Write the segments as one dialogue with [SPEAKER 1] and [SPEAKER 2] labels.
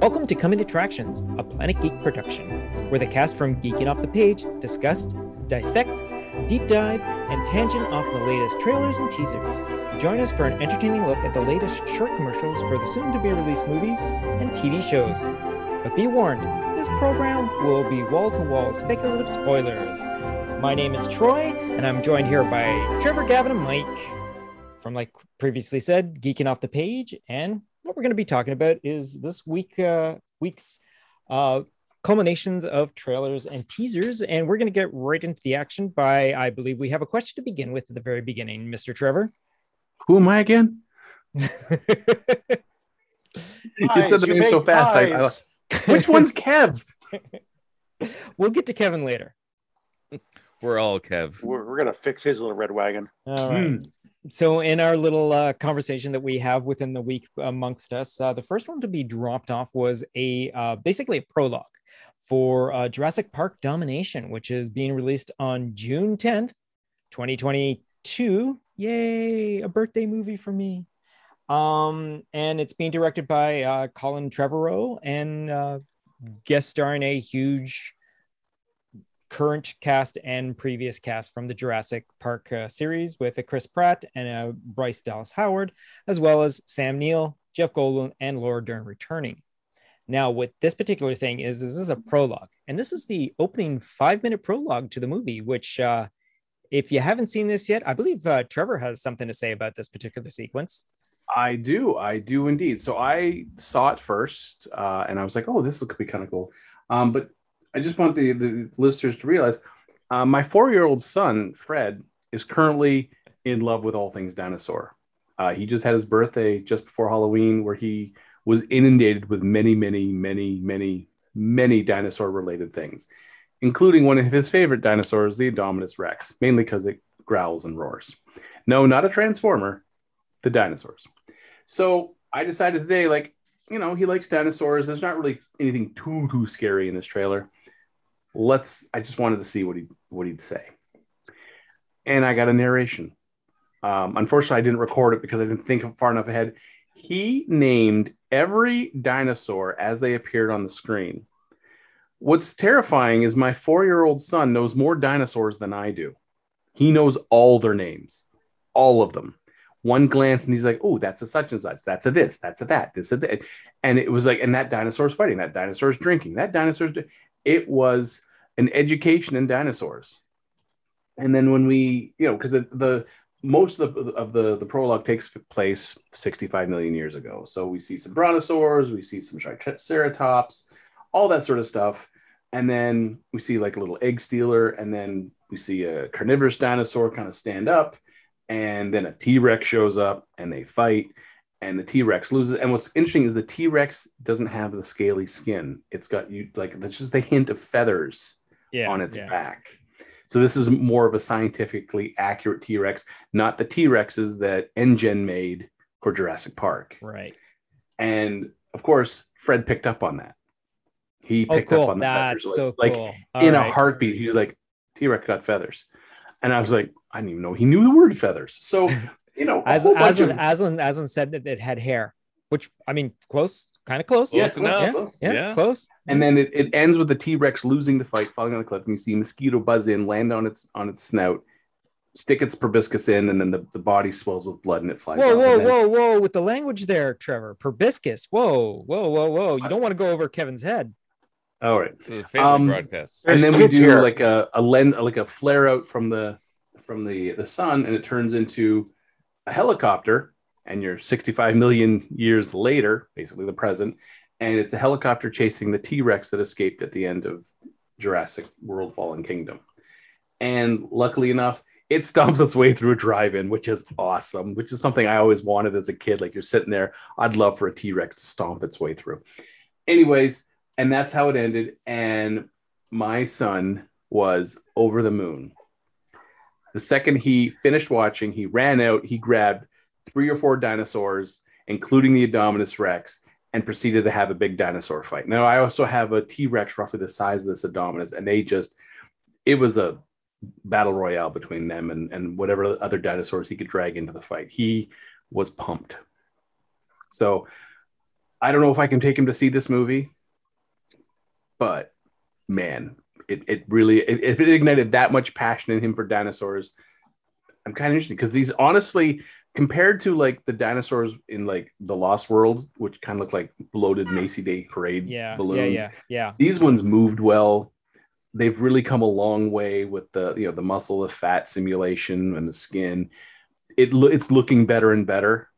[SPEAKER 1] Welcome to Coming Attractions, a Planet Geek production, where the cast from Geeking Off the Page discuss, dissect, deep dive, and tangent off the latest trailers and teasers. Join us for an entertaining look at the latest short commercials for the soon to be released movies and TV shows. But be warned, this program will be wall to wall speculative spoilers. My name is Troy, and I'm joined here by Trevor, Gavin, and Mike from, like previously said, Geeking Off the Page. And what we're going to be talking about is this week, uh, week's uh, culminations of trailers and teasers. And we're going to get right into the action by, I believe we have a question to begin with at the very beginning, Mr. Trevor.
[SPEAKER 2] Who am I again? you
[SPEAKER 3] Pies,
[SPEAKER 2] said the name so fast. I, I, which one's Kev?
[SPEAKER 1] we'll get to Kevin later.
[SPEAKER 4] We're all Kev.
[SPEAKER 3] We're, we're gonna fix his little red wagon.
[SPEAKER 1] All right.
[SPEAKER 2] Hmm.
[SPEAKER 1] So, in our little uh, conversation that we have within the week amongst us, uh, the first one to be dropped off was a uh, basically a prologue for uh, Jurassic Park Domination, which is being released on June 10th, 2022. Yay, a birthday movie for me. Um, and it's being directed by uh, Colin Trevorrow and uh, guest starring a huge current cast and previous cast from the Jurassic Park uh, series with a Chris Pratt and uh, Bryce Dallas Howard, as well as Sam Neill, Jeff Goldblum, and Laura Dern returning. Now, what this particular thing is, is this is a prologue, and this is the opening five-minute prologue to the movie. Which, uh, if you haven't seen this yet, I believe uh, Trevor has something to say about this particular sequence.
[SPEAKER 2] I do. I do indeed. So I saw it first, uh, and I was like, "Oh, this could be kind of cool." Um, but I just want the, the listeners to realize uh, my four-year-old son Fred is currently in love with all things dinosaur. Uh, he just had his birthday just before Halloween, where he was inundated with many, many, many, many, many dinosaur-related things, including one of his favorite dinosaurs, the Indominus Rex, mainly because it growls and roars. No, not a transformer, the dinosaurs. So I decided today, like, you know, he likes dinosaurs. There's not really anything too too scary in this trailer. Let's. I just wanted to see what he what he'd say, and I got a narration. Um, unfortunately, I didn't record it because I didn't think far enough ahead. He named every dinosaur as they appeared on the screen. What's terrifying is my four year old son knows more dinosaurs than I do. He knows all their names, all of them one glance and he's like, oh, that's a such and such. That's a this, that's a that, this, a that. And it was like, and that dinosaur's fighting, that dinosaur's drinking, that dinosaur's. do-" It was an education in dinosaurs. And then when we, you know, because the, the most of the of the the prologue takes place 65 million years ago. So we see some brontosaurs, we see some triceratops, all that sort of stuff. And then we see like a little egg stealer, and then we see a carnivorous dinosaur kind of stand up and then a T-Rex shows up and they fight and the T-Rex loses. And what's interesting is the T-Rex doesn't have the scaly skin. It's got you like that's just a hint of feathers
[SPEAKER 1] Yeah,
[SPEAKER 2] on its
[SPEAKER 1] yeah.
[SPEAKER 2] back. So this is more of a scientifically accurate T-Rex, not the T-Rexes that InGen made for Jurassic Park.
[SPEAKER 1] Right.
[SPEAKER 2] And of course, Fred picked up on that. He
[SPEAKER 1] Oh,
[SPEAKER 2] picked
[SPEAKER 1] cool.
[SPEAKER 2] up on the
[SPEAKER 1] That's
[SPEAKER 2] feathers.
[SPEAKER 1] so
[SPEAKER 2] like,
[SPEAKER 1] cool.
[SPEAKER 2] like in
[SPEAKER 1] All
[SPEAKER 2] a heartbeat, he was like, T-Rex got feathers. And I was like, I didn't even know he knew the word feathers. So, you know, a
[SPEAKER 1] As
[SPEAKER 2] whole bunch
[SPEAKER 1] Aslan,
[SPEAKER 2] of-
[SPEAKER 1] Aslan, Aslan said that it had hair, which I mean, close, kind of close.
[SPEAKER 4] Close
[SPEAKER 2] Yeah,
[SPEAKER 4] enough.
[SPEAKER 1] Yeah,
[SPEAKER 4] Yeah.
[SPEAKER 1] close.
[SPEAKER 2] and then it, it ends with the T-Rex losing the fight, falling on the cliff, and you see a mosquito buzz in, land on its on its snout, stick its proboscis in, and then the, the body swells with blood and it flies.
[SPEAKER 1] Whoa,
[SPEAKER 2] off.
[SPEAKER 1] whoa,
[SPEAKER 2] And then-
[SPEAKER 1] whoa, whoa! With the language there, Trevor. Proboscis. Whoa, whoa, whoa, whoa! You don't want to go over Kevin's head.
[SPEAKER 2] All right.
[SPEAKER 4] This is a family
[SPEAKER 2] Um,
[SPEAKER 4] broadcast.
[SPEAKER 2] and then we do
[SPEAKER 3] here.
[SPEAKER 2] like a, a lens like a flare out from the from the the sun and it turns into a helicopter and you're 65 million years later basically the present and it's a helicopter chasing the t-rex that escaped at the end of jurassic world fallen kingdom. And luckily enough it stomps its way through a drive-in which is awesome which is something i always wanted as a kid. Like you're sitting there i'd love for a t-rex to stomp its way through. Anyways and that's how it ended and my son was over the moon. The second he finished watching, he ran out, he grabbed three or four dinosaurs, including the Indominus Rex, and proceeded to have a big dinosaur fight. Now, I also have a T Rex roughly the size of this Indominus, and they just, it was a battle royale between them and, and whatever other dinosaurs he could drag into the fight. He was pumped. So, I don't know if I can take him to see this movie, but man, it, it really it, if it ignited that much passion in him for dinosaurs, I'm kind of interested because these honestly compared to like the dinosaurs in like the Lost World, which kind of look like bloated Macy Day Parade
[SPEAKER 1] Yeah,
[SPEAKER 2] balloons.
[SPEAKER 1] yeah, yeah, yeah.
[SPEAKER 2] These ones moved well. They've really come a long way with the you know the muscle, the fat simulation, and the skin. It lo- it's looking better and better.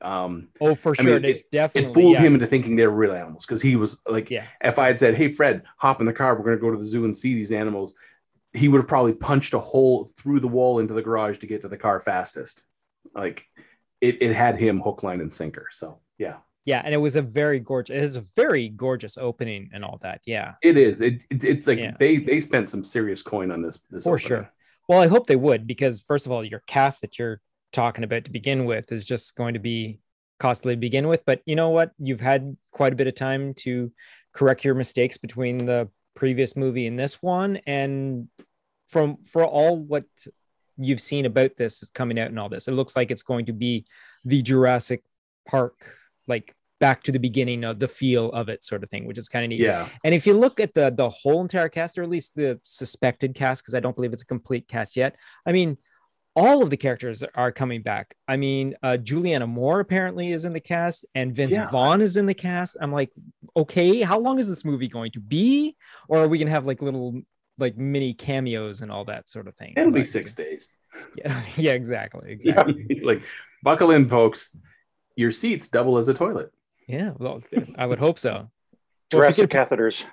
[SPEAKER 2] Um,
[SPEAKER 1] Oh, for
[SPEAKER 2] I
[SPEAKER 1] sure.
[SPEAKER 2] mean,
[SPEAKER 1] it's definitely
[SPEAKER 2] it fooled
[SPEAKER 1] yeah,
[SPEAKER 2] him into thinking they're real animals because he was like,
[SPEAKER 1] Yeah.
[SPEAKER 2] if I had said, "Hey, Fred, hop in the car. We're going to go to the zoo and see these animals," he would have probably punched a hole through the wall into the garage to get to the car fastest. Like it, it had him hook, line, and sinker. So yeah,
[SPEAKER 1] Yeah, and it was a very gorgeous. It was a very gorgeous opening and all that. Yeah,
[SPEAKER 2] it is. It, it it's like
[SPEAKER 1] Yeah.
[SPEAKER 2] they they spent some serious coin on this. this
[SPEAKER 1] for
[SPEAKER 2] opening.
[SPEAKER 1] sure. Well, I hope they would because first of all, your cast that you're talking about to begin with is just going to be costly to begin with. But you know what? You've had quite a bit of time to correct your mistakes between the previous movie and this one, and from for all what you've seen about this is coming out and all this, it looks like it's going to be the Jurassic Park like back to the beginning of the feel of it sort of thing which is kind of neat
[SPEAKER 2] Yeah,
[SPEAKER 1] and if you look at the the whole entire cast, or at least the suspected cast, because I don't believe it's a complete cast yet, I mean, all of the characters are coming back. I mean, uh, Julianne Moore apparently is in the cast, and Vince
[SPEAKER 2] Yeah.
[SPEAKER 1] Vaughn is in the cast. I'm like, okay, how long is this movie going to be? Or are we gonna have like little like mini cameos and all that sort of thing?
[SPEAKER 2] it'll be
[SPEAKER 1] Like,
[SPEAKER 2] six days.
[SPEAKER 1] Yeah, yeah, exactly,
[SPEAKER 2] Yeah,
[SPEAKER 1] exactly.
[SPEAKER 2] like buckle in, folks. Your seats double as a toilet.
[SPEAKER 1] Yeah, well, I would hope so. Well,
[SPEAKER 3] Jurassic
[SPEAKER 1] if you
[SPEAKER 3] catheters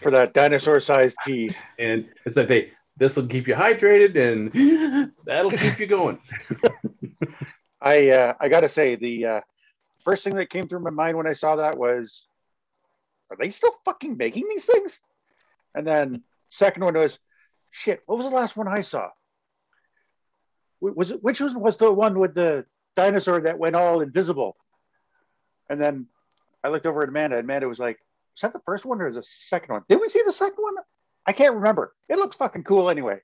[SPEAKER 3] for that dinosaur-sized pee.
[SPEAKER 2] and it's like they this will keep you hydrated and that'll keep you going.
[SPEAKER 3] I uh, I gotta say the uh, first thing that came through my mind when I saw that was, are they still fucking making these things? And then second one was, shit. What was the last one I saw? Was it which was was the one with the dinosaur that went all invisible? And then I looked over at Amanda. and Amanda was like, "Is that the first one or is the second one? Did we see the second one? I can't remember. It looks fucking cool anyway."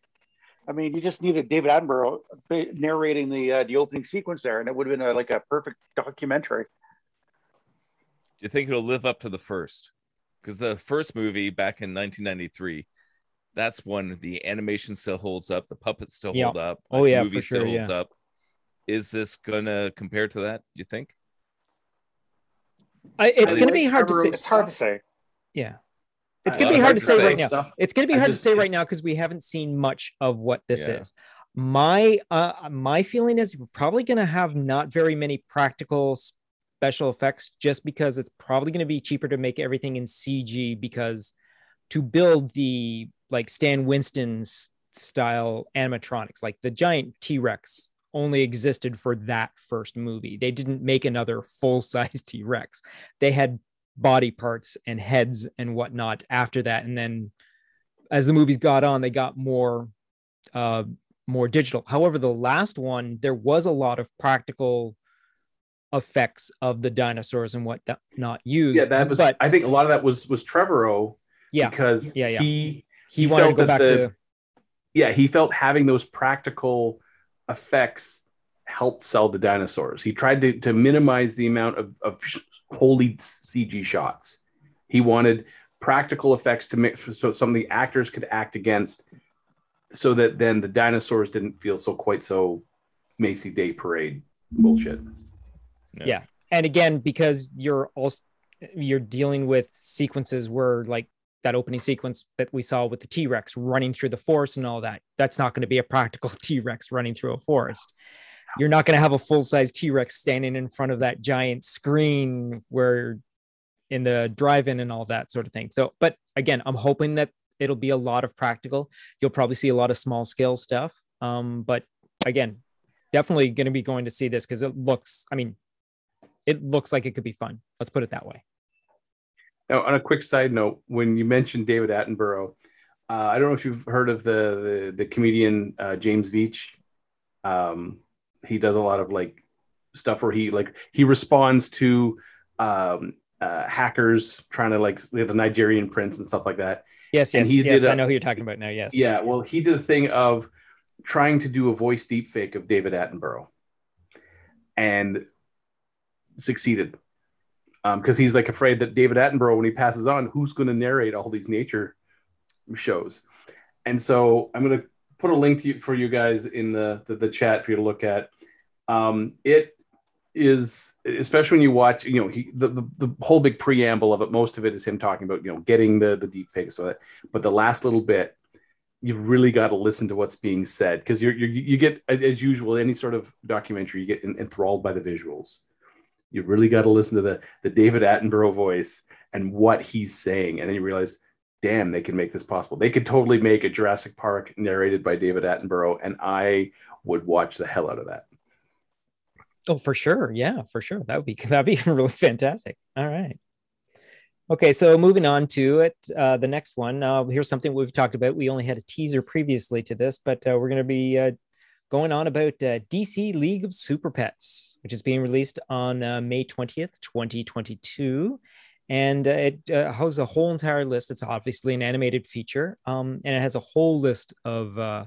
[SPEAKER 3] I mean, you just needed David Attenborough narrating the uh, the opening sequence there, and it would have been a, like a perfect documentary.
[SPEAKER 4] Do you think it'll live up to the first? Because the first movie back in 1993, that's when the animation still holds up, the puppets still
[SPEAKER 1] Yeah.
[SPEAKER 4] hold up,
[SPEAKER 1] Oh,
[SPEAKER 4] the
[SPEAKER 1] yeah,
[SPEAKER 4] movie
[SPEAKER 1] for sure,
[SPEAKER 4] still holds
[SPEAKER 1] yeah.
[SPEAKER 4] up. Is this gonna compare to that? Do you think?
[SPEAKER 1] I, it's gonna be hard to say.
[SPEAKER 3] It's hard to say.
[SPEAKER 1] Yeah, it's gonna be
[SPEAKER 2] like
[SPEAKER 1] hard to say right now.
[SPEAKER 2] stuff.
[SPEAKER 1] It's going to be
[SPEAKER 2] I
[SPEAKER 1] hard
[SPEAKER 2] just-
[SPEAKER 1] to say right now because we haven't seen much of what this
[SPEAKER 4] Yeah.
[SPEAKER 1] is. My uh my feeling is we're probably going to have not very many practical special effects just because it's probably going to be cheaper to make everything in CG because to build the like Stan Winston style animatronics like the giant T-Rex only existed for that first movie. They didn't make another full-size T-Rex. They had body parts and heads and whatnot after that and then as the movies got on they got more uh more digital however the last one there was a lot of practical effects of the dinosaurs and what not used
[SPEAKER 2] Yeah, that was.
[SPEAKER 1] but
[SPEAKER 2] I think a lot of that was was Trevorrow
[SPEAKER 1] yeah
[SPEAKER 2] because
[SPEAKER 1] Yeah, yeah.
[SPEAKER 2] he
[SPEAKER 1] he,
[SPEAKER 2] he
[SPEAKER 1] wanted to go back
[SPEAKER 2] the-
[SPEAKER 1] to
[SPEAKER 2] yeah he felt having those practical effects helped sell the dinosaurs. He tried to to minimize the amount of of wholly CG shots. He wanted practical effects to make so some of the actors could act against, so that then the dinosaurs didn't feel so quite so Macy Day Parade bullshit.
[SPEAKER 1] yeah and again because you're also you're dealing with sequences where like that opening sequence that we saw with the t-rex running through the forest and all that that's not going to be a practical t-rex running through a forest you're not going to have a full-size t-rex standing in front of that giant screen where in the drive-in and all that sort of thing so but again i'm hoping that it'll be a lot of practical you'll probably see a lot of small scale stuff um but again definitely going to be going to see this because it looks i mean it looks like it could be fun. Let's put it that way.
[SPEAKER 2] Now, on a quick side note, when you mentioned David Attenborough, uh, I don't know if you've heard of the the, the comedian uh, James Veitch. Um, he does a lot of like stuff where he like he responds to um, uh, hackers trying to like the Nigerian prince and stuff like that.
[SPEAKER 1] Yes, yes,
[SPEAKER 2] he
[SPEAKER 1] yes.
[SPEAKER 2] did
[SPEAKER 1] I
[SPEAKER 2] a-
[SPEAKER 1] know who you're talking about now. Yes.
[SPEAKER 2] Yeah, well, he did a thing of trying to do a voice deepfake of David Attenborough, and succeeded Um, because um, he's like afraid that David Attenborough, when he passes on, who's going to narrate all these nature shows? And so I'm going to put a link to you, for you guys in the, the, the chat for you to look at. Um, it is, especially when you watch, you know, he, the, the, the whole big preamble of it. Most of it is him talking about, you know, getting the the deep fake So that, but the last little bit, you really got to listen to what's being said because you're you get as usual any sort of documentary you get enthralled by the visuals you really got to listen to the the David Attenborough voice and what he's saying, and then you realize, damn, they can make this possible. They could totally make a Jurassic Park narrated by David Attenborough, and I would watch the hell out of that.
[SPEAKER 1] Oh, for sure, yeah, for sure. That would be that'd be really fantastic. All right. Okay, so moving on to it, uh, the next one. Uh, here's something we've talked about. We only had a teaser previously to this, but uh, we're going to be uh, going on about uh, DC League of Super Pets, which is being released on uh, May 20th, 2022. And uh, it uh, has a whole entire list. It's obviously an animated feature, um, and it has a whole list of uh,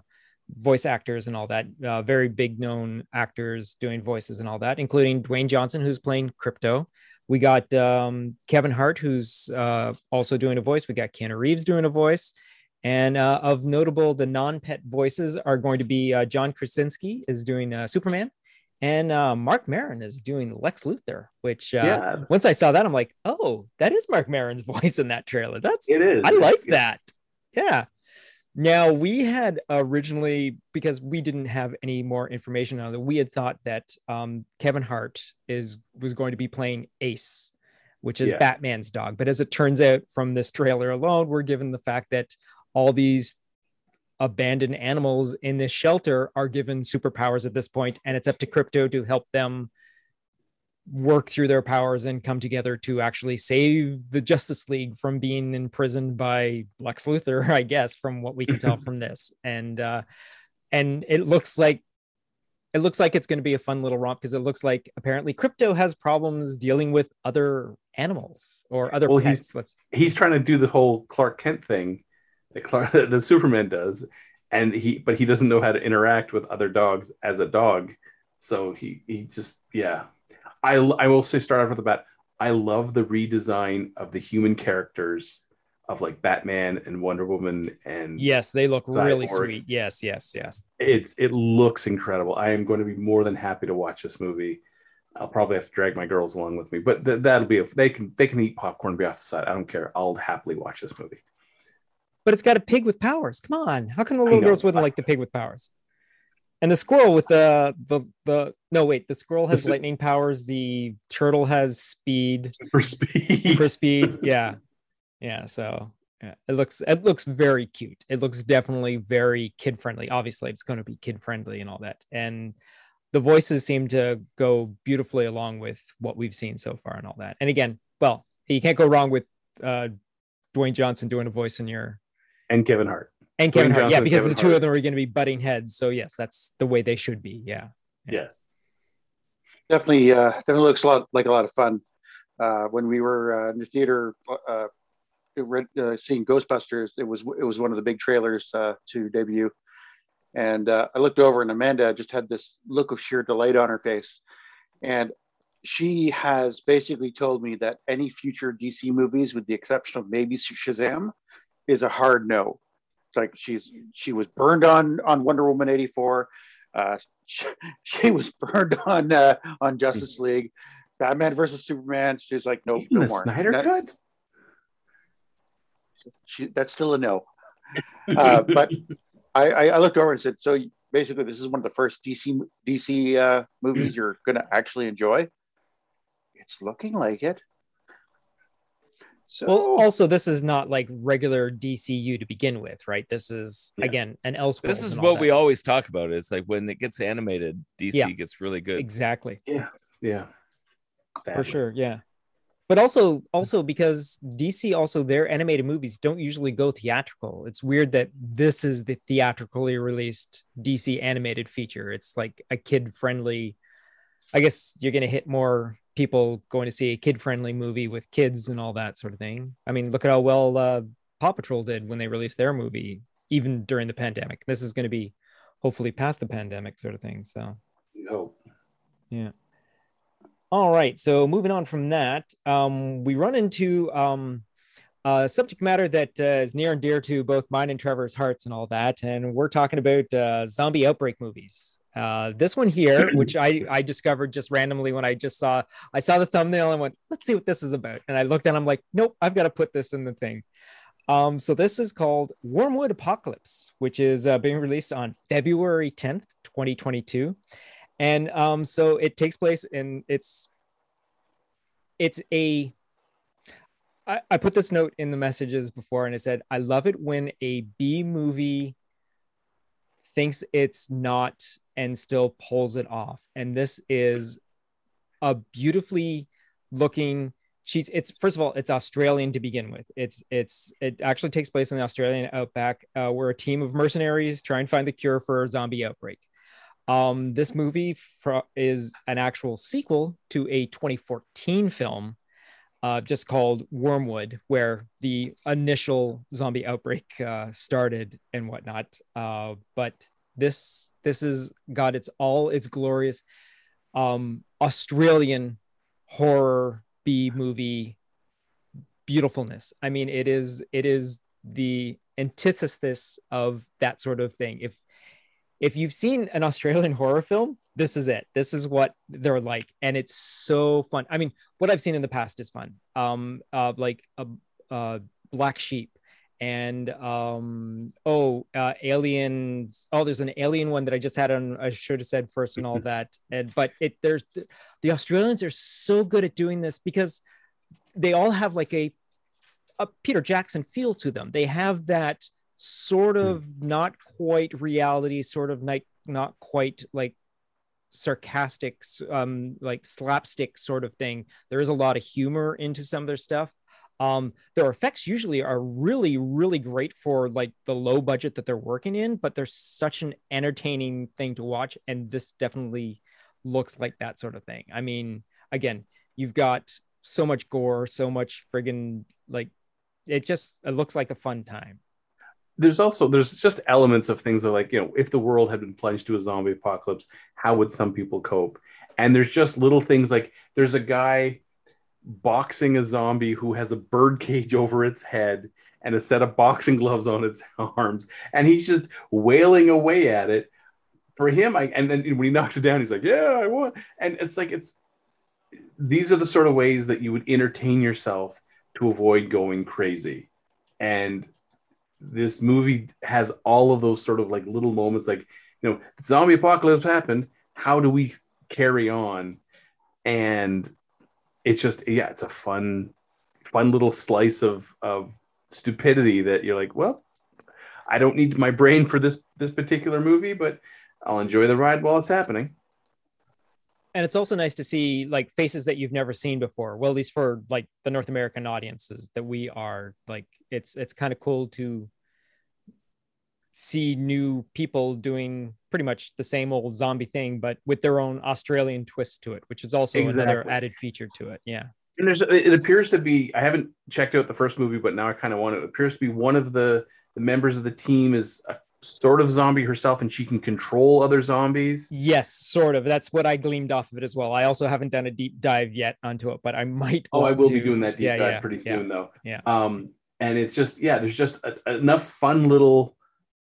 [SPEAKER 1] voice actors and all that, uh, very big known actors doing voices and all that, including Dwayne Johnson, who's playing Krypto. We got um, Kevin Hart, who's also doing a voice. We got Keanu Reeves doing a voice. And uh, of notable, the non-pet voices are going to be uh, John Krasinski is doing uh, Superman, and uh, Marc Maron is doing Lex Luthor. Which uh, yeah. once I saw that, I'm like, oh, that is Marc Maron's voice in that trailer. That's
[SPEAKER 2] it is.
[SPEAKER 1] I like that. Yeah. Now we had originally because we didn't have any more information on it. We had thought that um, Kevin Hart is was going to be playing Ace, which is yeah. Batman's dog. But as it turns out from this trailer alone, we're given the fact that all these abandoned animals in this shelter are given superpowers at this point and it's up to Krypto to help them work through their powers and come together to actually save the justice league from being imprisoned by lex luthor i guess from what we can tell from this and uh and it looks like it looks like it's going to be a fun little romp because it looks like apparently Krypto has problems dealing with other animals or other well, pets.
[SPEAKER 2] He's, Let's... he's trying to do the whole Clark Kent thing that Clark, the Superman does, and he but he doesn't know how to interact with other dogs as a dog. So he he just yeah. I I will say start off with the bat. I love the redesign of the human characters of like Batman and Wonder Woman and
[SPEAKER 1] yes, they look Cyborg. really sweet. Yes, yes, yes.
[SPEAKER 2] It's it looks incredible. I am going to be more than happy to watch this movie. I'll probably have to drag my girls along with me, but th- that'll be if they can they can eat popcorn and be off the side. I don't care. I'll happily watch this movie
[SPEAKER 1] but it's got a pig with powers. Come on, how come the little girls wouldn't like the pig with powers? And the squirrel with the the the no wait, the squirrel has the, lightning powers. The turtle has speed,
[SPEAKER 2] super speed,
[SPEAKER 1] super speed. Yeah, yeah. So yeah, it looks it looks very cute. It looks definitely very kid friendly. Obviously, it's going to be kid friendly and all that. And the voices seem to go beautifully along with what we've seen so far and all that. And again, well, you can't go wrong with uh, Dwayne Johnson doing a voice in your
[SPEAKER 2] and Kevin Hart.
[SPEAKER 1] And Kevin Dwayne Hart, Johnson yeah, because the two Hart. of them are going to be butting heads. So yes, that's the way they should be. Yeah.
[SPEAKER 2] yeah. Yes.
[SPEAKER 3] Definitely, uh, definitely looks a lot like a lot of fun. Uh, when we were uh, in the theater uh, uh, seeing Ghostbusters, it was it was one of the big trailers uh, to debut, and uh, I looked over and Amanda just had this look of sheer delight on her face, and she has basically told me that any future DC movies, with the exception of maybe Shazam, is a hard no. It's like she's she was burned on on Wonder Woman eighty four. Uh, she, she, was burned on uh, on Justice League, Batman versus Superman. She's like, nope,
[SPEAKER 2] Even
[SPEAKER 3] no more.
[SPEAKER 2] Snyder that, cut.
[SPEAKER 3] She, that's still a no. Uh, but I, I, I, looked over and said, so basically, this is one of the first DC DC uh, movies you're going to actually enjoy. It's looking like it.
[SPEAKER 1] So well, also this is not like regular DCU to begin with, right? This is yeah. again an else.
[SPEAKER 4] This is what we always talk about. It's like when it gets animated, DC yeah. gets really good.
[SPEAKER 1] Exactly.
[SPEAKER 2] Yeah. Yeah.
[SPEAKER 1] Sadly. For sure. Yeah. But also, also because DC also their animated movies don't usually go theatrical. It's weird that this is the theatrically released DC animated feature. It's like a kid friendly. I guess you're gonna hit more people going to see a kid friendly movie with kids and all that sort of thing. I mean, look at how well uh, Paw Patrol did when they released their movie, even during the pandemic. This is going to be hopefully past the pandemic sort of thing. So,
[SPEAKER 2] hope.
[SPEAKER 1] Yeah. All right. So moving on from that, um, we run into um, a subject matter that uh, is near and dear to both mine and Trevor's hearts and all that. And we're talking about uh, zombie outbreak movies. Uh, this one here, which I, I discovered just randomly when I just saw I saw the thumbnail and went, let's see what this is about. And I looked and I'm like, nope, I've got to put this in the thing. Um, so this is called Wyrmwood Apocalypse, which is uh, being released on February 10th, 2022 and um, so it takes place in it's it's a I, I put this note in the messages before and it said i love it when a b movie thinks it's not and still pulls it off. And this is a beautifully looking she's it's first of all it's australian to begin with. It's it's it actually takes place in the australian outback uh, where a team of mercenaries try and find the cure for a zombie outbreak. Um, this movie fr- is an actual sequel to a 2014 film uh, just called Wyrmwood, where the initial zombie outbreak uh, started and whatnot. Uh, but this this is got its all its glorious um, Australian horror B movie beautifulness. I mean, it is it is the antithesis of that sort of thing. If if you've seen an Australian horror film, this is it. This is what they're like, and it's so fun. I mean, what I've seen in the past is fun. Um, uh, like a, a Black Sheep, and um, oh, uh, aliens. Oh, there's an alien one that I just had on. I should have said first and all that. And but it there's the Australians are so good at doing this because they all have like a a Peter Jackson feel to them. They have that sort hmm. of not quite reality, sort of not not quite like sarcastic, um, like slapstick sort of thing. There is a lot of humor into some of their stuff. Um, their effects usually are really, really great for like the low budget that they're working in, but they're such an entertaining thing to watch. And this definitely looks like that sort of thing. I mean, again, you've got so much gore, so much friggin' like it just it looks like a fun time
[SPEAKER 2] there's also there's just elements of things that like you know if the world had been plunged to a zombie apocalypse how would some people cope and there's just little things like there's a guy boxing a zombie who has a bird cage over its head and a set of boxing gloves on its arms and he's just wailing away at it for him. I, and then when he knocks it down he's like yeah i want and it's like it's these are the sort of ways that you would entertain yourself to avoid going crazy. And this movie has all of those sort of like little moments like you know zombie apocalypse happened. How do we carry on? And it's just yeah it's a fun fun little slice of of stupidity that you're like well i don't need my brain for this this particular movie but i'll enjoy the ride while it's happening.
[SPEAKER 1] And it's also nice to see like faces that you've never seen before. Well at least for like the north american audiences that we are like it's it's kind of cool to see new people doing pretty much the same old zombie thing but with their own australian twist to it which is also exactly. another added feature to it yeah.
[SPEAKER 2] And there's it appears to be i haven't checked out the first movie but now i kind of want it. it appears to be one of the the members of the team is a sort of zombie herself and she can control other zombies.
[SPEAKER 1] Yes sort of. That's what i gleamed off of it as well. I also haven't done a deep dive yet onto it but i might
[SPEAKER 2] oh i will to... be doing that deep yeah, dive yeah, pretty soon
[SPEAKER 1] yeah,
[SPEAKER 2] though.
[SPEAKER 1] Yeah.
[SPEAKER 2] Um and it's just yeah there's just a, enough fun little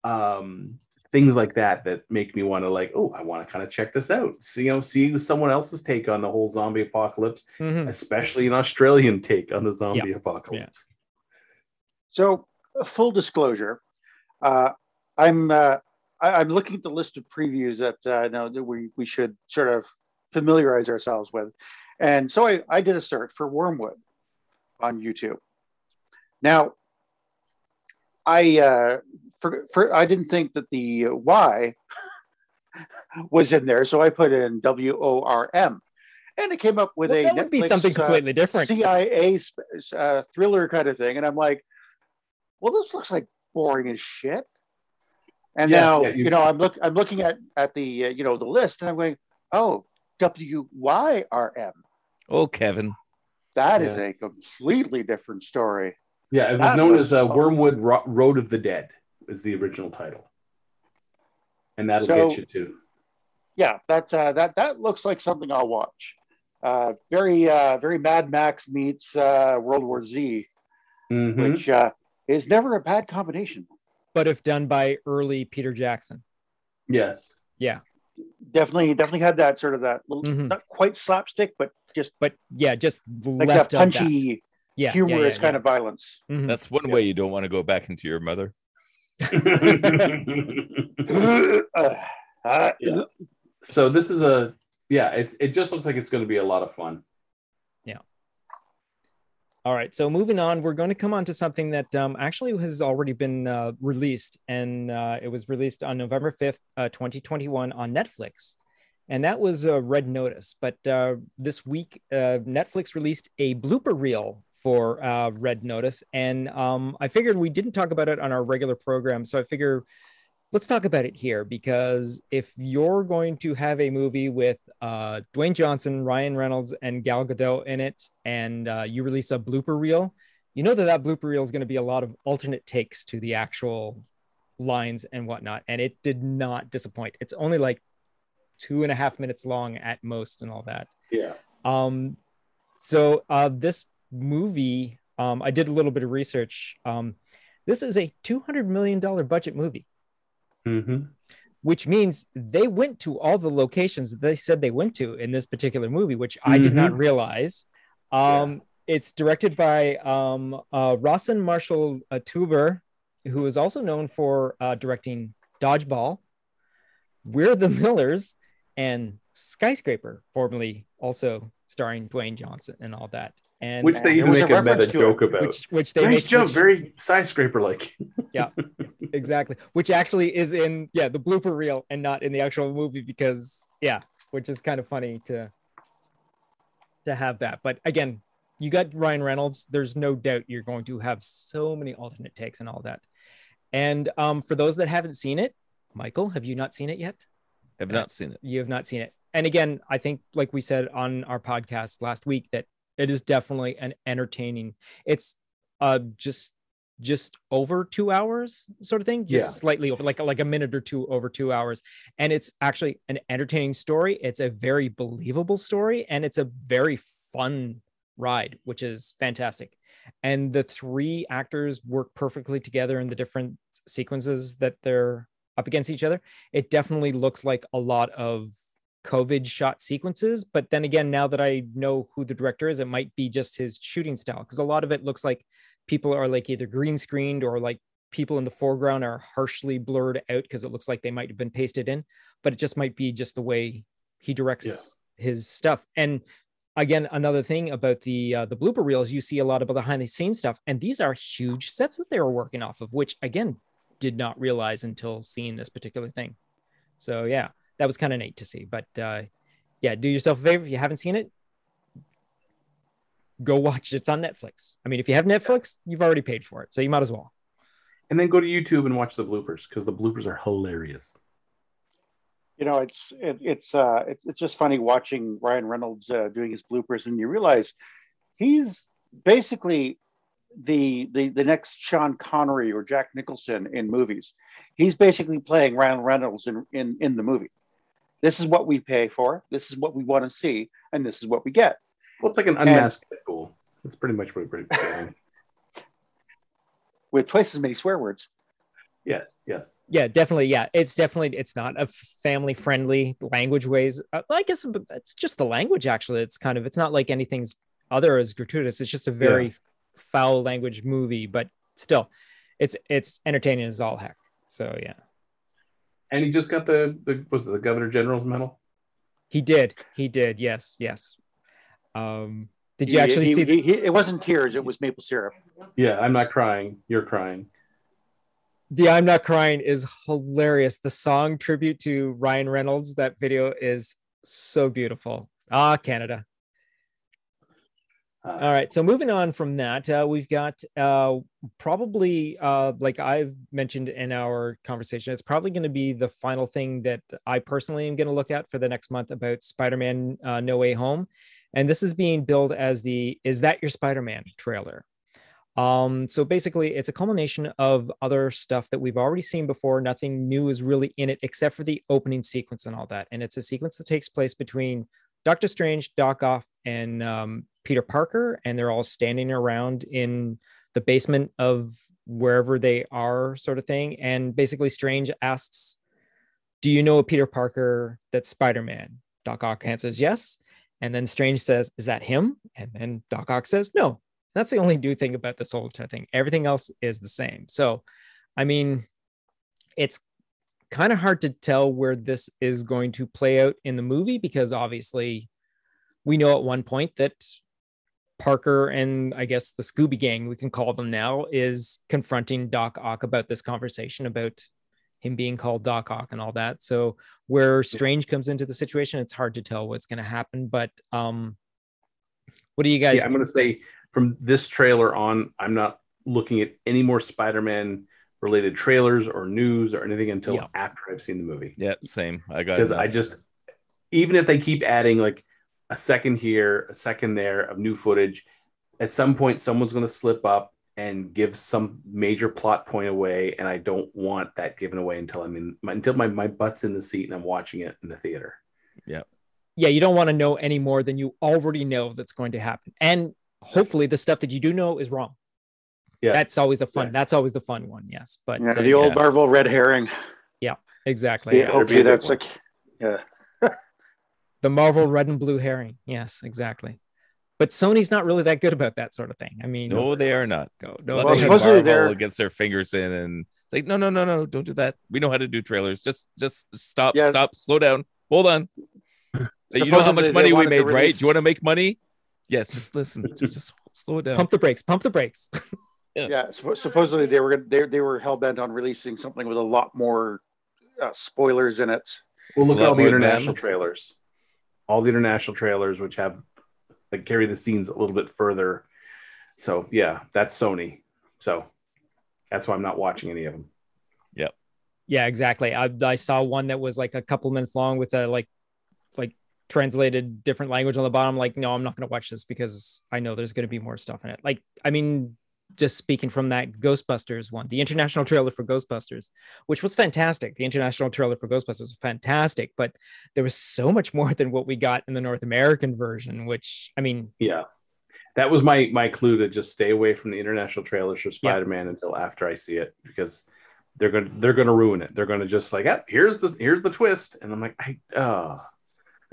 [SPEAKER 2] um things like that that make me want to like oh i want to kind of check this out see you know see someone else's take on the whole zombie apocalypse mm-hmm. especially an australian take on the zombie yeah. apocalypse
[SPEAKER 3] so full disclosure uh, i'm uh, I, am looking at the list of previews that uh, know that we we should sort of familiarize ourselves with, and so I, I did a search for Wormwood on YouTube. Now, I uh, for, for I didn't think that the Y was in there, so I put in W O R M, and it came up with well, a
[SPEAKER 1] that would Netflix, be something uh, completely uh, different,
[SPEAKER 3] CIA uh, thriller kind of thing, and I'm like, well, this looks like boring as shit. And yeah, now, yeah, you, you, know, I'm look I'm looking at at the uh, you know the list, and I'm going, oh, W Y R M.
[SPEAKER 4] Oh, Kevin,
[SPEAKER 3] that yeah. is a completely different story.
[SPEAKER 2] Yeah, it was that known was, as uh, Wyrmwood Ro- Road of the Dead is the original title, and that'll so, get you too.
[SPEAKER 3] Yeah, that's uh, that that looks like something I'll watch. Uh, very, uh, very Mad Max meets uh, World War Z,
[SPEAKER 2] Mhm.
[SPEAKER 3] which uh, is never a bad combination.
[SPEAKER 1] But if done by early Peter Jackson.
[SPEAKER 2] yes. Yeah.
[SPEAKER 3] Definitely, definitely had that sort of that little,
[SPEAKER 1] Mhm.
[SPEAKER 3] not quite slapstick, but just
[SPEAKER 1] But yeah, just
[SPEAKER 3] like
[SPEAKER 1] left
[SPEAKER 3] that
[SPEAKER 1] of that.
[SPEAKER 3] punchy,
[SPEAKER 1] yeah,
[SPEAKER 3] humorous kind of violence.
[SPEAKER 1] of. Mhm.
[SPEAKER 4] That's one way you don't want to go back into your mother.
[SPEAKER 3] Uh,
[SPEAKER 2] Yeah. so this is a yeah. It's it just looks like it's going to be a lot of fun. Yeah.
[SPEAKER 1] All right. So moving on, we're going to come on to something that um, actually has already been uh, released, and uh, it was released on November fifth, uh, twenty twenty one, on Netflix, and that was uh, Red Notice. But uh, this week, Netflix released a blooper reel for uh, Red Notice, and um, I figured we didn't talk about it on our regular program, so I figure let's talk about it here because if you're going to have a movie with uh, Dwayne Johnson, Ryan Reynolds, and Gal Gadot in it, and uh, you release a blooper reel, you know that that blooper reel is going to be a lot of alternate takes to the actual lines and whatnot. And it did not disappoint. It's only like two and a half minutes long at most, and all that.
[SPEAKER 2] Yeah.
[SPEAKER 1] Um, so uh, this movie, um, I did a little bit of research. Um, this is a two hundred million dollar budget movie
[SPEAKER 2] hmm
[SPEAKER 1] which means they went to all the locations that they said they went to in this particular movie, which I did not realize. Um, It's directed by um, uh, Rawson Marshall uh, Thurber, who is also known for uh, directing Dodgeball, We're the Millers, and Skyscraper, formerly also starring Dwayne Johnson and all that. And
[SPEAKER 2] Which they even make a
[SPEAKER 3] reference
[SPEAKER 2] meta
[SPEAKER 3] to it,
[SPEAKER 2] joke about.
[SPEAKER 1] which which they
[SPEAKER 2] nice
[SPEAKER 1] make
[SPEAKER 2] jump,
[SPEAKER 1] which-
[SPEAKER 2] very skyscraper like.
[SPEAKER 1] Yeah, exactly which actually is in yeah the blooper reel and not in the actual movie because yeah which is kind of funny to to have that but again you got ryan reynolds there's no doubt you're going to have so many alternate takes and all that and um for those that haven't seen it michael have you not seen it yet
[SPEAKER 4] Have not seen it.
[SPEAKER 1] you have not seen it and again i think like we said on our podcast last week that it is definitely an entertaining it's uh just just over two hours sort of thing just
[SPEAKER 2] Yeah.
[SPEAKER 1] slightly over like like a minute or two over two hours. And it's actually an entertaining story it's a very believable story and it's a very fun ride which is fantastic. And the three actors work perfectly together in the different sequences that they're up against each other. It definitely looks like a lot of COVID shot sequences. But then again, now that I know who the director is, it might be just his shooting style because a lot of it looks like people are like either green screened or like people in the foreground are harshly blurred out because it looks like they might have been pasted in. But it just might be just the way he directs his stuff. And again, another thing about the uh, the blooper reels, you see a lot of the behind the scenes stuff, and these are huge sets that they were working off of, which again did not realize until seeing this particular thing. So yeah, that was kind of neat to see. But uh, yeah, do yourself a favor if you haven't seen it, go watch it. It's on Netflix. I mean, if you have Netflix, you've already paid for it, so you might as well.
[SPEAKER 2] And then go to YouTube and watch the bloopers because the bloopers are hilarious.
[SPEAKER 3] you know it's it, it's uh it's, it's just funny watching ryan reynolds uh, doing his bloopers and you realize he's basically the the the next sean connery or jack nicholson in movies he's basically playing ryan reynolds in in, in the movie this is what we pay for this is what we want to see and this is what we get
[SPEAKER 2] Well, it's like an unmasked Deadpool. That's pretty much what we're doing.
[SPEAKER 3] with twice as many swear words
[SPEAKER 2] yes, yes.
[SPEAKER 1] Yeah, definitely. Yeah, it's definitely it's not a family friendly language ways. Uh, I guess it's just the language. Actually, it's kind of it's not like anything's other as gratuitous. It's just a very foul language movie, but still, it's it's entertaining as all heck. So yeah.
[SPEAKER 2] And he just got the, the was it the Governor General's medal?
[SPEAKER 1] He did. He did. Yes. Yes. Um, did you
[SPEAKER 3] He-
[SPEAKER 1] actually
[SPEAKER 3] he-
[SPEAKER 1] see?
[SPEAKER 3] he- he- it wasn't tears it was maple syrup
[SPEAKER 2] Yeah, I'm not crying. You're crying.
[SPEAKER 1] the I'm not crying is hilarious. The song tribute to Ryan Reynolds. That video is so beautiful. Ah, Canada.
[SPEAKER 2] Uh,
[SPEAKER 1] All right. So moving on from that, uh, we've got uh, probably, uh, like I've mentioned in our conversation, it's probably going to be the final thing that I personally am going to look at for the next month about Spider-Man: uh, No Way Home, and this is being billed as the "Is That Your Spider-Man" trailer. Um, so basically, it's a culmination of other stuff that we've already seen before. Nothing new is really in it except for the opening sequence and all that. And it's a sequence that takes place between Doctor Strange, Doc Ock, and um, Peter Parker, and they're all standing around in the basement of wherever they are, sort of thing. And basically, Strange asks, "Do you know a Peter Parker that's Spider Man?" Doc Ock answers yes, and then Strange says, "Is that him?" And then Doc Ock says, "No." That's the only new thing about this whole thing. Everything else is the same. So, I mean, it's kind of hard to tell where this is going to play out in the movie because obviously we know at one point that Parker and I guess the Scooby Gang, we can call them now, is confronting Doc Ock about this conversation about him being called Doc Ock and all that. So where Strange comes into the situation, it's hard to tell what's going to happen. But um, what do you guys?
[SPEAKER 2] Yeah, I'm going to say from this trailer on, I'm not looking at any more Spider-Man related trailers or news or anything until
[SPEAKER 1] Yeah.
[SPEAKER 2] after I've seen the movie.
[SPEAKER 4] Yeah, same. I got
[SPEAKER 2] it.
[SPEAKER 4] Because.
[SPEAKER 2] I just, even if they keep adding like a second here, a second there of new footage, at some point someone's going to slip up and give some major plot point away, and I don't want that given away until I'm in until my my butt's in the seat and I'm watching it in the theater.
[SPEAKER 1] yeah, yeah, you don't want to know any more than you already know that's going to happen. And hopefully the stuff that you do know is wrong.
[SPEAKER 2] Yeah,
[SPEAKER 1] That's always the fun.
[SPEAKER 2] Yeah.
[SPEAKER 1] That's always the fun one. Yes, but
[SPEAKER 3] Yeah,
[SPEAKER 1] uh,
[SPEAKER 3] the old
[SPEAKER 4] yeah.
[SPEAKER 3] Marvel red herring.
[SPEAKER 1] exactly.
[SPEAKER 3] Yeah,
[SPEAKER 1] yeah.
[SPEAKER 3] hopefully that's like, yeah.
[SPEAKER 1] The Marvel red and blue herring. Yes, exactly. But Sony's not really that good about that sort of thing. I mean,
[SPEAKER 4] no, they are not.
[SPEAKER 1] no, no,
[SPEAKER 3] Well,
[SPEAKER 4] them
[SPEAKER 1] they-
[SPEAKER 3] supposedly
[SPEAKER 4] Marvel
[SPEAKER 3] they're-
[SPEAKER 4] gets their fingers in, and it's like, no, no, no, no, don't do that. We know how to do trailers. Just, just stop,
[SPEAKER 3] Yeah.
[SPEAKER 4] stop, slow down, hold on. you know how much money we
[SPEAKER 3] wanted to
[SPEAKER 4] made, right? Do you want to make money? Yes, just listen. just, just slow it down.
[SPEAKER 1] pump the brakes. Pump the brakes.
[SPEAKER 3] Yeah, suppo- supposedly they were they they were hell bent on releasing something with a lot more uh, spoilers in it.
[SPEAKER 2] Well, look
[SPEAKER 4] a
[SPEAKER 2] at all the
[SPEAKER 4] more than-
[SPEAKER 2] international trailers. All the international trailers, which have like carry the scenes a little bit further. So yeah, that's Sony. So that's why I'm not watching any of them. Yep.
[SPEAKER 1] Yeah, exactly. I, I saw one that was like a couple minutes long with a like like translated different language on the bottom. Like, no, I'm not going to watch this because I know there's going to be more stuff in it. Like, I mean, just speaking from that Ghostbusters one, the international trailer for Ghostbusters, which was fantastic. The international trailer for Ghostbusters was fantastic, but there was so much more than what we got in the North American version. Which, I mean,
[SPEAKER 2] Yeah. That was my my clue to just stay away from the international trailers for Spider-Man until after I see it because they're gonna they're gonna ruin it. They're gonna just like, ah, here's the here's the twist, and I'm like, I oh,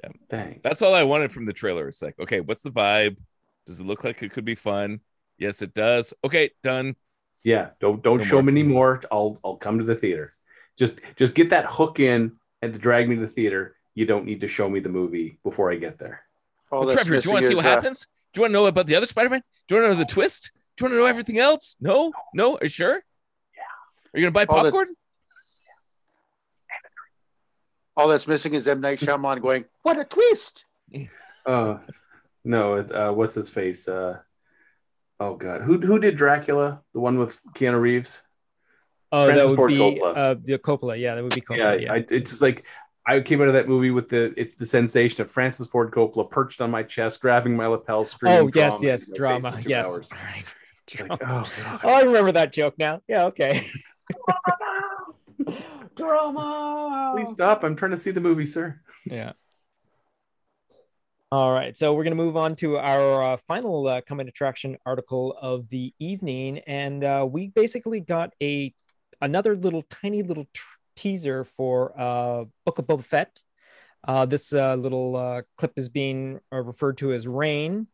[SPEAKER 4] Yeah.
[SPEAKER 2] thanks.
[SPEAKER 4] That's all I wanted from the trailer. It's like, okay, what's the vibe? Does it look like it could be fun? Yes, it does. Okay, done.
[SPEAKER 2] yeah. Don't don't
[SPEAKER 4] No
[SPEAKER 2] show
[SPEAKER 4] more.
[SPEAKER 2] me anymore. I'll I'll come to the theater. Just just get that hook in and to drag me to the theater. You don't need to show me the movie before I get there.
[SPEAKER 3] All
[SPEAKER 4] Well, Trevor, do you want to see what
[SPEAKER 3] uh,
[SPEAKER 4] happens? Do you want to know about the other Spider-Man? Do you want to know the twist? Do you want to know everything else? No, no. Are you sure? Yeah. Are you gonna buy
[SPEAKER 3] All the-
[SPEAKER 4] popcorn?
[SPEAKER 3] all that's missing is M Night Shyamalan going, "What a twist!"
[SPEAKER 2] Uh, no, it, uh, what's his face? Uh, oh God, who who did Dracula? The one with Keanu Reeves.
[SPEAKER 1] oh,
[SPEAKER 2] Francis
[SPEAKER 1] that would
[SPEAKER 2] Ford
[SPEAKER 1] be
[SPEAKER 2] Coppola.
[SPEAKER 1] uh, the Coppola. Yeah, that would be
[SPEAKER 2] yeah,
[SPEAKER 1] Coppola. Yeah,
[SPEAKER 2] I, it's just like I came out of that movie with the it's the sensation of Francis Ford Coppola perched on my chest, grabbing my lapel, screaming.
[SPEAKER 1] oh, yes,
[SPEAKER 2] drama
[SPEAKER 1] yes,
[SPEAKER 2] in my face
[SPEAKER 1] drama. Yes.
[SPEAKER 2] hours.
[SPEAKER 1] Right.
[SPEAKER 2] Like, oh God.
[SPEAKER 1] Oh, I remember that joke now. Yeah, okay. Drama.
[SPEAKER 2] Please stop! I'm trying to see the movie, sir.
[SPEAKER 1] Yeah. All right, so we're going to move on to our uh, final uh, coming attraction article of the evening, and uh, we basically got a another little tiny little tr- teaser for uh, Book of Boba Fett. Uh, this uh, little uh, clip is being referred to as Rain,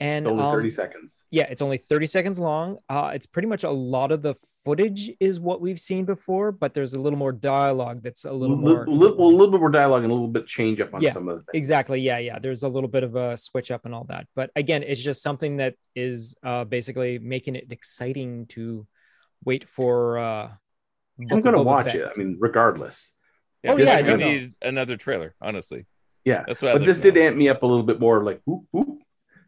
[SPEAKER 1] and
[SPEAKER 2] Only
[SPEAKER 1] um,
[SPEAKER 2] 30 seconds.
[SPEAKER 1] yeah, it's only 30 seconds long. Uh, it's pretty much a lot of the footage is what we've seen before, but there's a little more dialogue that's a little
[SPEAKER 2] Li-
[SPEAKER 1] more.
[SPEAKER 2] li- well, a little bit more dialogue and a little bit change up on
[SPEAKER 1] Yeah,
[SPEAKER 2] some of the things.
[SPEAKER 1] Exactly. Yeah. Yeah. There's a little bit of a switch up and all that. But again, it's just something that is uh, basically making it exciting to wait for. Uh,
[SPEAKER 2] I'm going to watch
[SPEAKER 1] Fett.
[SPEAKER 2] it. I mean, regardless.
[SPEAKER 1] Oh, yeah,
[SPEAKER 4] I
[SPEAKER 1] no, no.
[SPEAKER 4] need another trailer. Honestly,
[SPEAKER 2] Yeah.
[SPEAKER 4] that's what.
[SPEAKER 2] But
[SPEAKER 4] look
[SPEAKER 2] this did amp me up a little bit more like, whoop, whoop.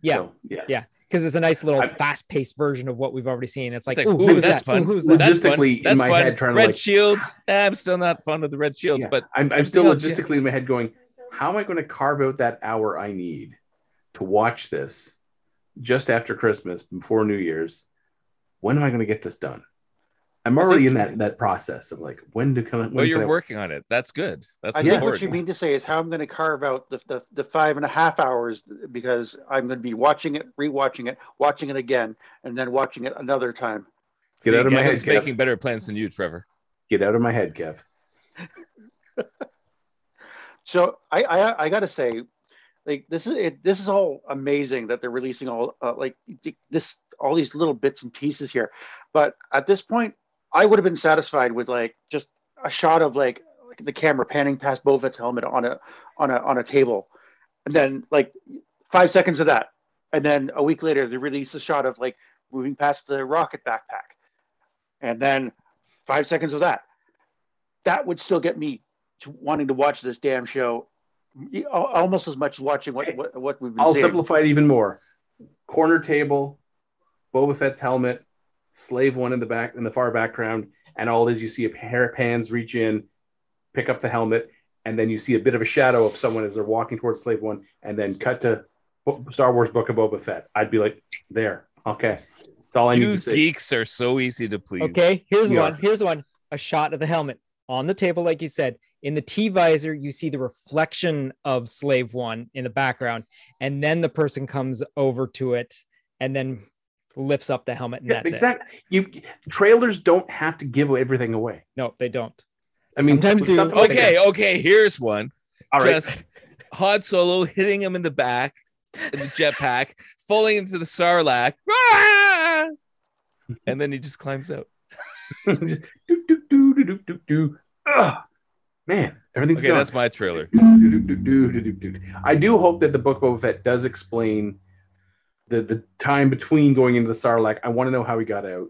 [SPEAKER 1] Yeah.
[SPEAKER 2] So, yeah.
[SPEAKER 1] Yeah. Because it's a nice little
[SPEAKER 2] I-
[SPEAKER 1] fast-paced version of what we've already seen. It's like,
[SPEAKER 4] It's like,
[SPEAKER 1] ooh,
[SPEAKER 4] ooh,
[SPEAKER 1] who's
[SPEAKER 4] that's
[SPEAKER 1] that?
[SPEAKER 4] fun.
[SPEAKER 1] Ooh, who's that?
[SPEAKER 4] That's fun.
[SPEAKER 2] Logistically, in my
[SPEAKER 4] fun.
[SPEAKER 2] head, trying to
[SPEAKER 4] red
[SPEAKER 2] like-
[SPEAKER 4] shields. Eh, I'm still not fond of the red shields,
[SPEAKER 2] Yeah.
[SPEAKER 4] but
[SPEAKER 2] I'm, I'm still
[SPEAKER 1] else, yeah.
[SPEAKER 2] logistically in my head going, how am I going to carve out that hour I need to watch this just after Christmas, before New Year's? When am I going to get this done? I'm already in that that process of like when to come. When
[SPEAKER 4] Well, you're
[SPEAKER 2] I-
[SPEAKER 4] working on it. That's good. That's
[SPEAKER 3] I think what you mean to say is how I'm going to carve out the, the, the five and a half hours because I'm going to be watching it, rewatching it, watching it again, and then watching it another time.
[SPEAKER 2] Get
[SPEAKER 4] See,
[SPEAKER 2] out of my head,
[SPEAKER 4] Gavin's
[SPEAKER 2] Kev.
[SPEAKER 4] making better plans than you, Trevor.
[SPEAKER 2] Get out of my head, Kev.
[SPEAKER 3] So I I, I got to say, like this is it, this is all amazing that they're releasing all uh, like this all these little bits and pieces here, but at this point, I would have been satisfied with like just a shot of like, like the camera panning past Boba Fett's helmet on a on a on a table, and then like five seconds of that, and then a week later they release a shot of like moving past the rocket backpack, and then five seconds of that. That would still get me to wanting to watch this damn show almost as much as watching what what, what we've been
[SPEAKER 2] I'll
[SPEAKER 3] seeing.
[SPEAKER 2] simplify it even more. Corner table, Boba Fett's helmet, Slave One in the back in the far background, and all it is you see a pair of hands reach in, pick up the helmet, and then you see a bit of a shadow of someone as they're walking towards Slave One, and then cut to Star Wars Book of Boba Fett. I'd be like, there, okay. That's all I need
[SPEAKER 4] You
[SPEAKER 2] to say.
[SPEAKER 4] geeks are so easy to please.
[SPEAKER 1] Okay, here's
[SPEAKER 2] Yeah.
[SPEAKER 1] one. Here's one. A shot of the helmet on the table, like you said. In the T visor, you see the reflection of Slave One in the background, and then the person comes over to it and then lifts up the helmet, and
[SPEAKER 2] Yeah,
[SPEAKER 1] that's it.
[SPEAKER 2] exactly. You trailers don't have to give everything away.
[SPEAKER 1] No, they don't.
[SPEAKER 2] I mean,
[SPEAKER 1] Sometimes do.
[SPEAKER 2] something like
[SPEAKER 4] Okay, okay, here's one.
[SPEAKER 2] all right.
[SPEAKER 4] Just Han Solo hitting him in the back in the jetpack, falling into the Sarlacc. Ah! And then he just climbs out.
[SPEAKER 2] Just do, do, do, do, do, do, do. Ugh. Man, everything's
[SPEAKER 4] Okay,
[SPEAKER 2] gone.
[SPEAKER 4] that's my trailer.
[SPEAKER 2] Do, do, do, do, do, do, do. I do hope that the book of Boba Fett does explain the the time between going into the Sarlacc. I want to know how he got out.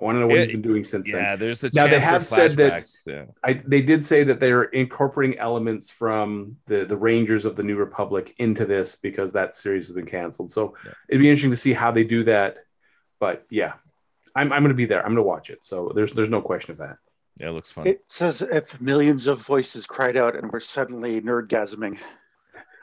[SPEAKER 2] I want to know what
[SPEAKER 4] It-
[SPEAKER 2] he's been doing since then.
[SPEAKER 4] Yeah, there's a
[SPEAKER 2] Now, they
[SPEAKER 4] chance
[SPEAKER 2] have
[SPEAKER 4] for
[SPEAKER 2] said that-
[SPEAKER 4] Yeah.
[SPEAKER 2] I, they did say that they're incorporating elements from the the Rangers of the New Republic into this because that series has been canceled. So
[SPEAKER 4] Yeah.
[SPEAKER 2] it'd be interesting to see how they do that. But yeah, I'm I'm going to be there. I'm going to watch it. So there's there's no question of that.
[SPEAKER 4] Yeah, it looks fun.
[SPEAKER 3] It says if millions of voices cried out and we're suddenly nerdgasming.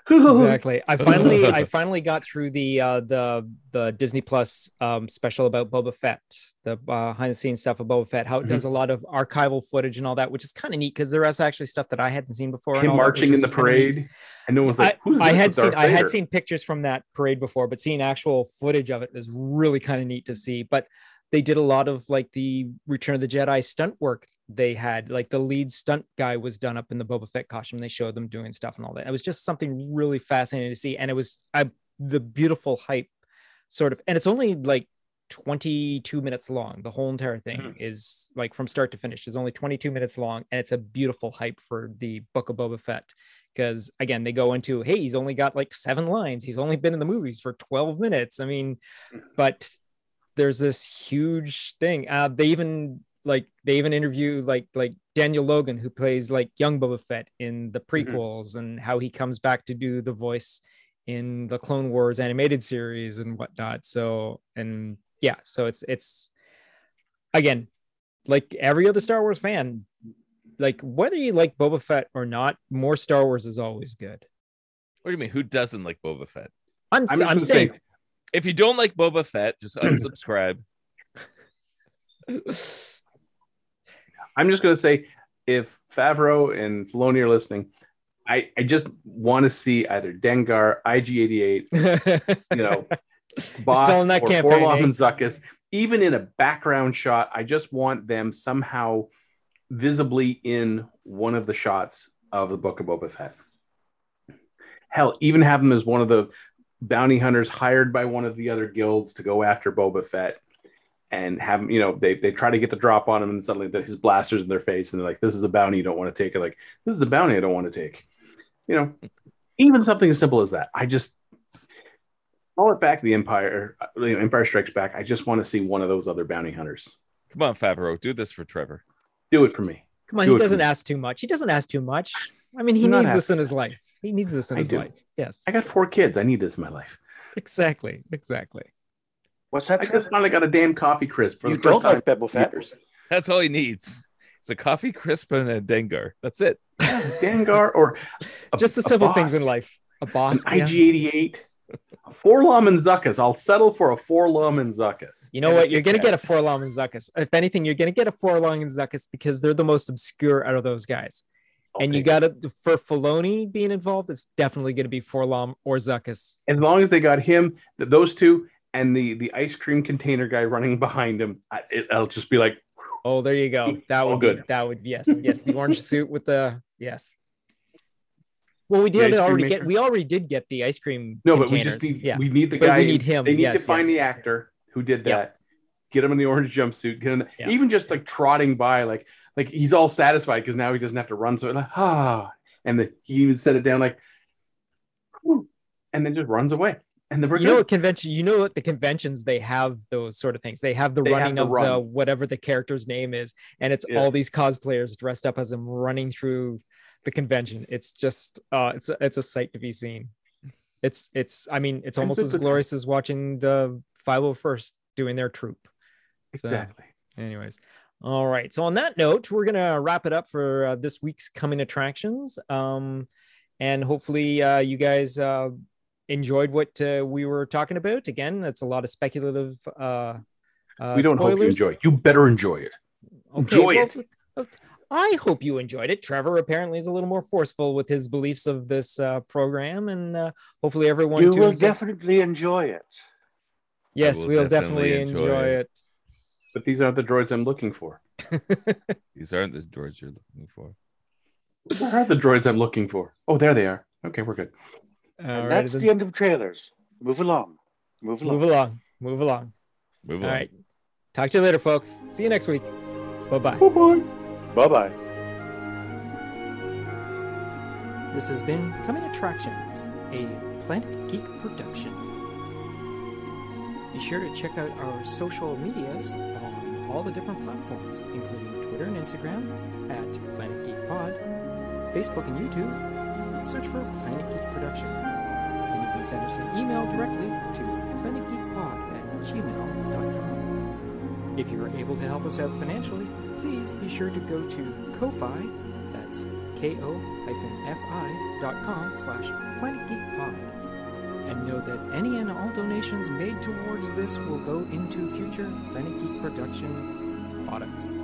[SPEAKER 1] Exactly. I finally I finally got through the uh the the Disney Plus um special about Boba Fett, the uh, behind the scenes stuff of Boba Fett, how it does
[SPEAKER 2] Mm-hmm.
[SPEAKER 1] a lot of archival footage and all that, which is kind of neat because there is actually stuff that I hadn't seen before.
[SPEAKER 2] Him
[SPEAKER 1] all that,
[SPEAKER 2] marching in the parade, and no one's like,
[SPEAKER 1] I,
[SPEAKER 2] "Who's
[SPEAKER 1] I
[SPEAKER 2] this
[SPEAKER 1] had seen I had seen pictures from that parade before, but seeing actual footage of it is really kind of neat to see. But they did a lot of like the Return of the Jedi stunt work they had. Like the lead stunt guy was done up in the Boba Fett costume. They showed them doing stuff and all that. It was just something really fascinating to see, and it was I, the beautiful hype, sort of. And it's only like 22 minutes long. The whole entire thing
[SPEAKER 2] Mhm.
[SPEAKER 1] is like from start to finish is only 22 minutes long, and it's a beautiful hype for the Book of Boba Fett because again they go into hey he's only got like seven lines he's only been in the movies for 12 minutes i mean but there's this huge thing uh they even like they even interview like like daniel logan who plays like young boba fett in the mm-hmm. prequels and how he comes back to do the voice in the clone wars animated series and whatnot so and yeah so it's it's again like every other star wars fan like whether you like Boba Fett or not, more Star Wars is always good.
[SPEAKER 4] What do you mean? Who doesn't like Boba Fett?
[SPEAKER 1] I'm
[SPEAKER 2] I'm
[SPEAKER 1] I'm, saying
[SPEAKER 2] say,
[SPEAKER 4] If you don't like Boba Fett, just unsubscribe.
[SPEAKER 2] I'm just going to say, if Favreau and Filoni are listening, I, I just want to see either Dengar, IG88, you know, Bossk
[SPEAKER 1] still in that
[SPEAKER 2] or
[SPEAKER 1] campaign,
[SPEAKER 2] Orlov
[SPEAKER 1] eh?
[SPEAKER 2] and Zuckuss, even in a background shot. I just want them somehow visibly in one of the shots of the Book of Boba Fett. Hell, even have them as one of the bounty hunters hired by one of the other guilds to go after Boba Fett. And have you know, they, they try to get the drop on him, and suddenly the, his blasters in their face, and they're like, "This is a bounty you don't want to take." Or like, "This is a bounty I don't want to take." You know, even something as simple as that. I just call it back to the Empire. uh, You know, Empire Strikes Back. I just want to see one of those other bounty hunters.
[SPEAKER 4] Come on, Favreau, do this for Trevor.
[SPEAKER 2] Do it for me.
[SPEAKER 1] Come on,
[SPEAKER 2] Do
[SPEAKER 1] he doesn't ask too much. He doesn't ask too much. I mean, he
[SPEAKER 2] I'm
[SPEAKER 1] needs this in his life. He needs this in
[SPEAKER 2] I
[SPEAKER 1] his
[SPEAKER 2] do.
[SPEAKER 1] life. Yes,
[SPEAKER 2] I got four kids. I need this in my life.
[SPEAKER 1] exactly, exactly.
[SPEAKER 3] What's
[SPEAKER 2] happening?
[SPEAKER 3] I
[SPEAKER 2] just finally got a damn coffee crisp for
[SPEAKER 3] you
[SPEAKER 2] the first
[SPEAKER 3] don't
[SPEAKER 2] time.
[SPEAKER 3] like Boba Fett?
[SPEAKER 2] in.
[SPEAKER 4] That's all he needs. It's a coffee crisp and a Dengar. That's it.
[SPEAKER 2] Dengar or a-
[SPEAKER 1] Just the simple things in life. A
[SPEAKER 2] An
[SPEAKER 1] boss. yeah.
[SPEAKER 2] IG88. A 4-LOM and Zuckuss. I'll settle for a 4-LOM and Zuckuss.
[SPEAKER 1] You know
[SPEAKER 2] And
[SPEAKER 1] what? You're gonna get a Forlong and Zuckuss. If anything, you're gonna get a Forlong and Zuckuss because they're the most obscure out of those guys.
[SPEAKER 2] I'll
[SPEAKER 1] and you
[SPEAKER 2] take it.
[SPEAKER 1] got to for Filoni being involved, it's definitely gonna be 4-LOM or Zuckuss.
[SPEAKER 2] as long as they got him, those two, and the the ice cream container guy running behind him. I, it, I'll just be like,
[SPEAKER 1] Oh, there you go. That
[SPEAKER 2] All
[SPEAKER 1] would be,
[SPEAKER 2] good.
[SPEAKER 1] that would yes, yes. The orange suit with the yes. Well, we did already
[SPEAKER 2] maker?
[SPEAKER 1] get. We already did get the ice cream.
[SPEAKER 2] no, but we just need
[SPEAKER 1] yeah.
[SPEAKER 2] we need the
[SPEAKER 1] But we need him.
[SPEAKER 2] They need to find
[SPEAKER 1] yes.
[SPEAKER 2] the actor who did
[SPEAKER 1] Yep.
[SPEAKER 2] that. Get him in the orange jumpsuit. Get him,
[SPEAKER 1] Yeah.
[SPEAKER 2] even just like trotting by, like like he's all satisfied because now he doesn't have to run. So like ah, and the, he even set it down like, and then just runs away. And we're
[SPEAKER 1] you know what convention you know what the conventions they have those sort of things. They have the
[SPEAKER 2] They have
[SPEAKER 1] running
[SPEAKER 2] the
[SPEAKER 1] of the whatever the character's name is and it's
[SPEAKER 2] Yeah.
[SPEAKER 1] all these cosplayers dressed up as them running through the convention. It's just uh it's a, it's a sight to be seen. It's it's i mean it's almost as glorious as watching the 501st doing their troop. So,
[SPEAKER 2] exactly.
[SPEAKER 1] anyways. All right. So on that note we're gonna wrap it up for uh, this week's coming attractions. Um and hopefully uh you guys uh enjoyed what uh, we were talking about again that's a lot of speculative uh, uh
[SPEAKER 2] we don't hope you enjoy. it. You better enjoy it. Enjoy it.
[SPEAKER 1] uh, I hope you enjoyed it. Trevor apparently is a little more forceful with his beliefs of this uh, program, and uh, hopefully everyone
[SPEAKER 3] You will
[SPEAKER 1] tunes in.
[SPEAKER 3] definitely enjoy it.
[SPEAKER 1] Yes, we'll
[SPEAKER 4] definitely
[SPEAKER 1] definitely,
[SPEAKER 4] enjoy
[SPEAKER 1] enjoy
[SPEAKER 4] it.
[SPEAKER 1] it.
[SPEAKER 2] But these aren't the droids I'm looking for.
[SPEAKER 4] These aren't the droids you're looking for.
[SPEAKER 2] Where are the droids I'm looking for? Oh, there they are. Okay, we're good.
[SPEAKER 1] All
[SPEAKER 3] and
[SPEAKER 1] right,
[SPEAKER 3] that's
[SPEAKER 1] then
[SPEAKER 3] the end of trailers. Move along. Move along.
[SPEAKER 1] move along. Move along.
[SPEAKER 4] Move
[SPEAKER 1] All
[SPEAKER 4] on.
[SPEAKER 1] right. Talk to you later, folks. See you next week. Bye bye.
[SPEAKER 2] Oh boy.
[SPEAKER 3] Bye bye.
[SPEAKER 1] This has been Coming Attractions, a Planet Geek production. Be sure to check out our social medias on all the different platforms, including Twitter and Instagram at Planet Geek Pod, Facebook and YouTube. Search for Planet Geek Productions. And you can send us an email directly to planetgeekpod at gmail.com. If you are able to help us out financially, please be sure to go to Ko-Fi, that's ko-fi dot com slash planetgeekpod. And know that any and all donations made towards this will go into future Planet Geek production products.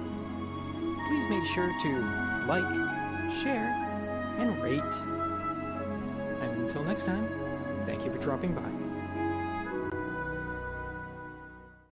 [SPEAKER 1] Please make sure to like, share, and rate. Until next time, thank you for dropping by.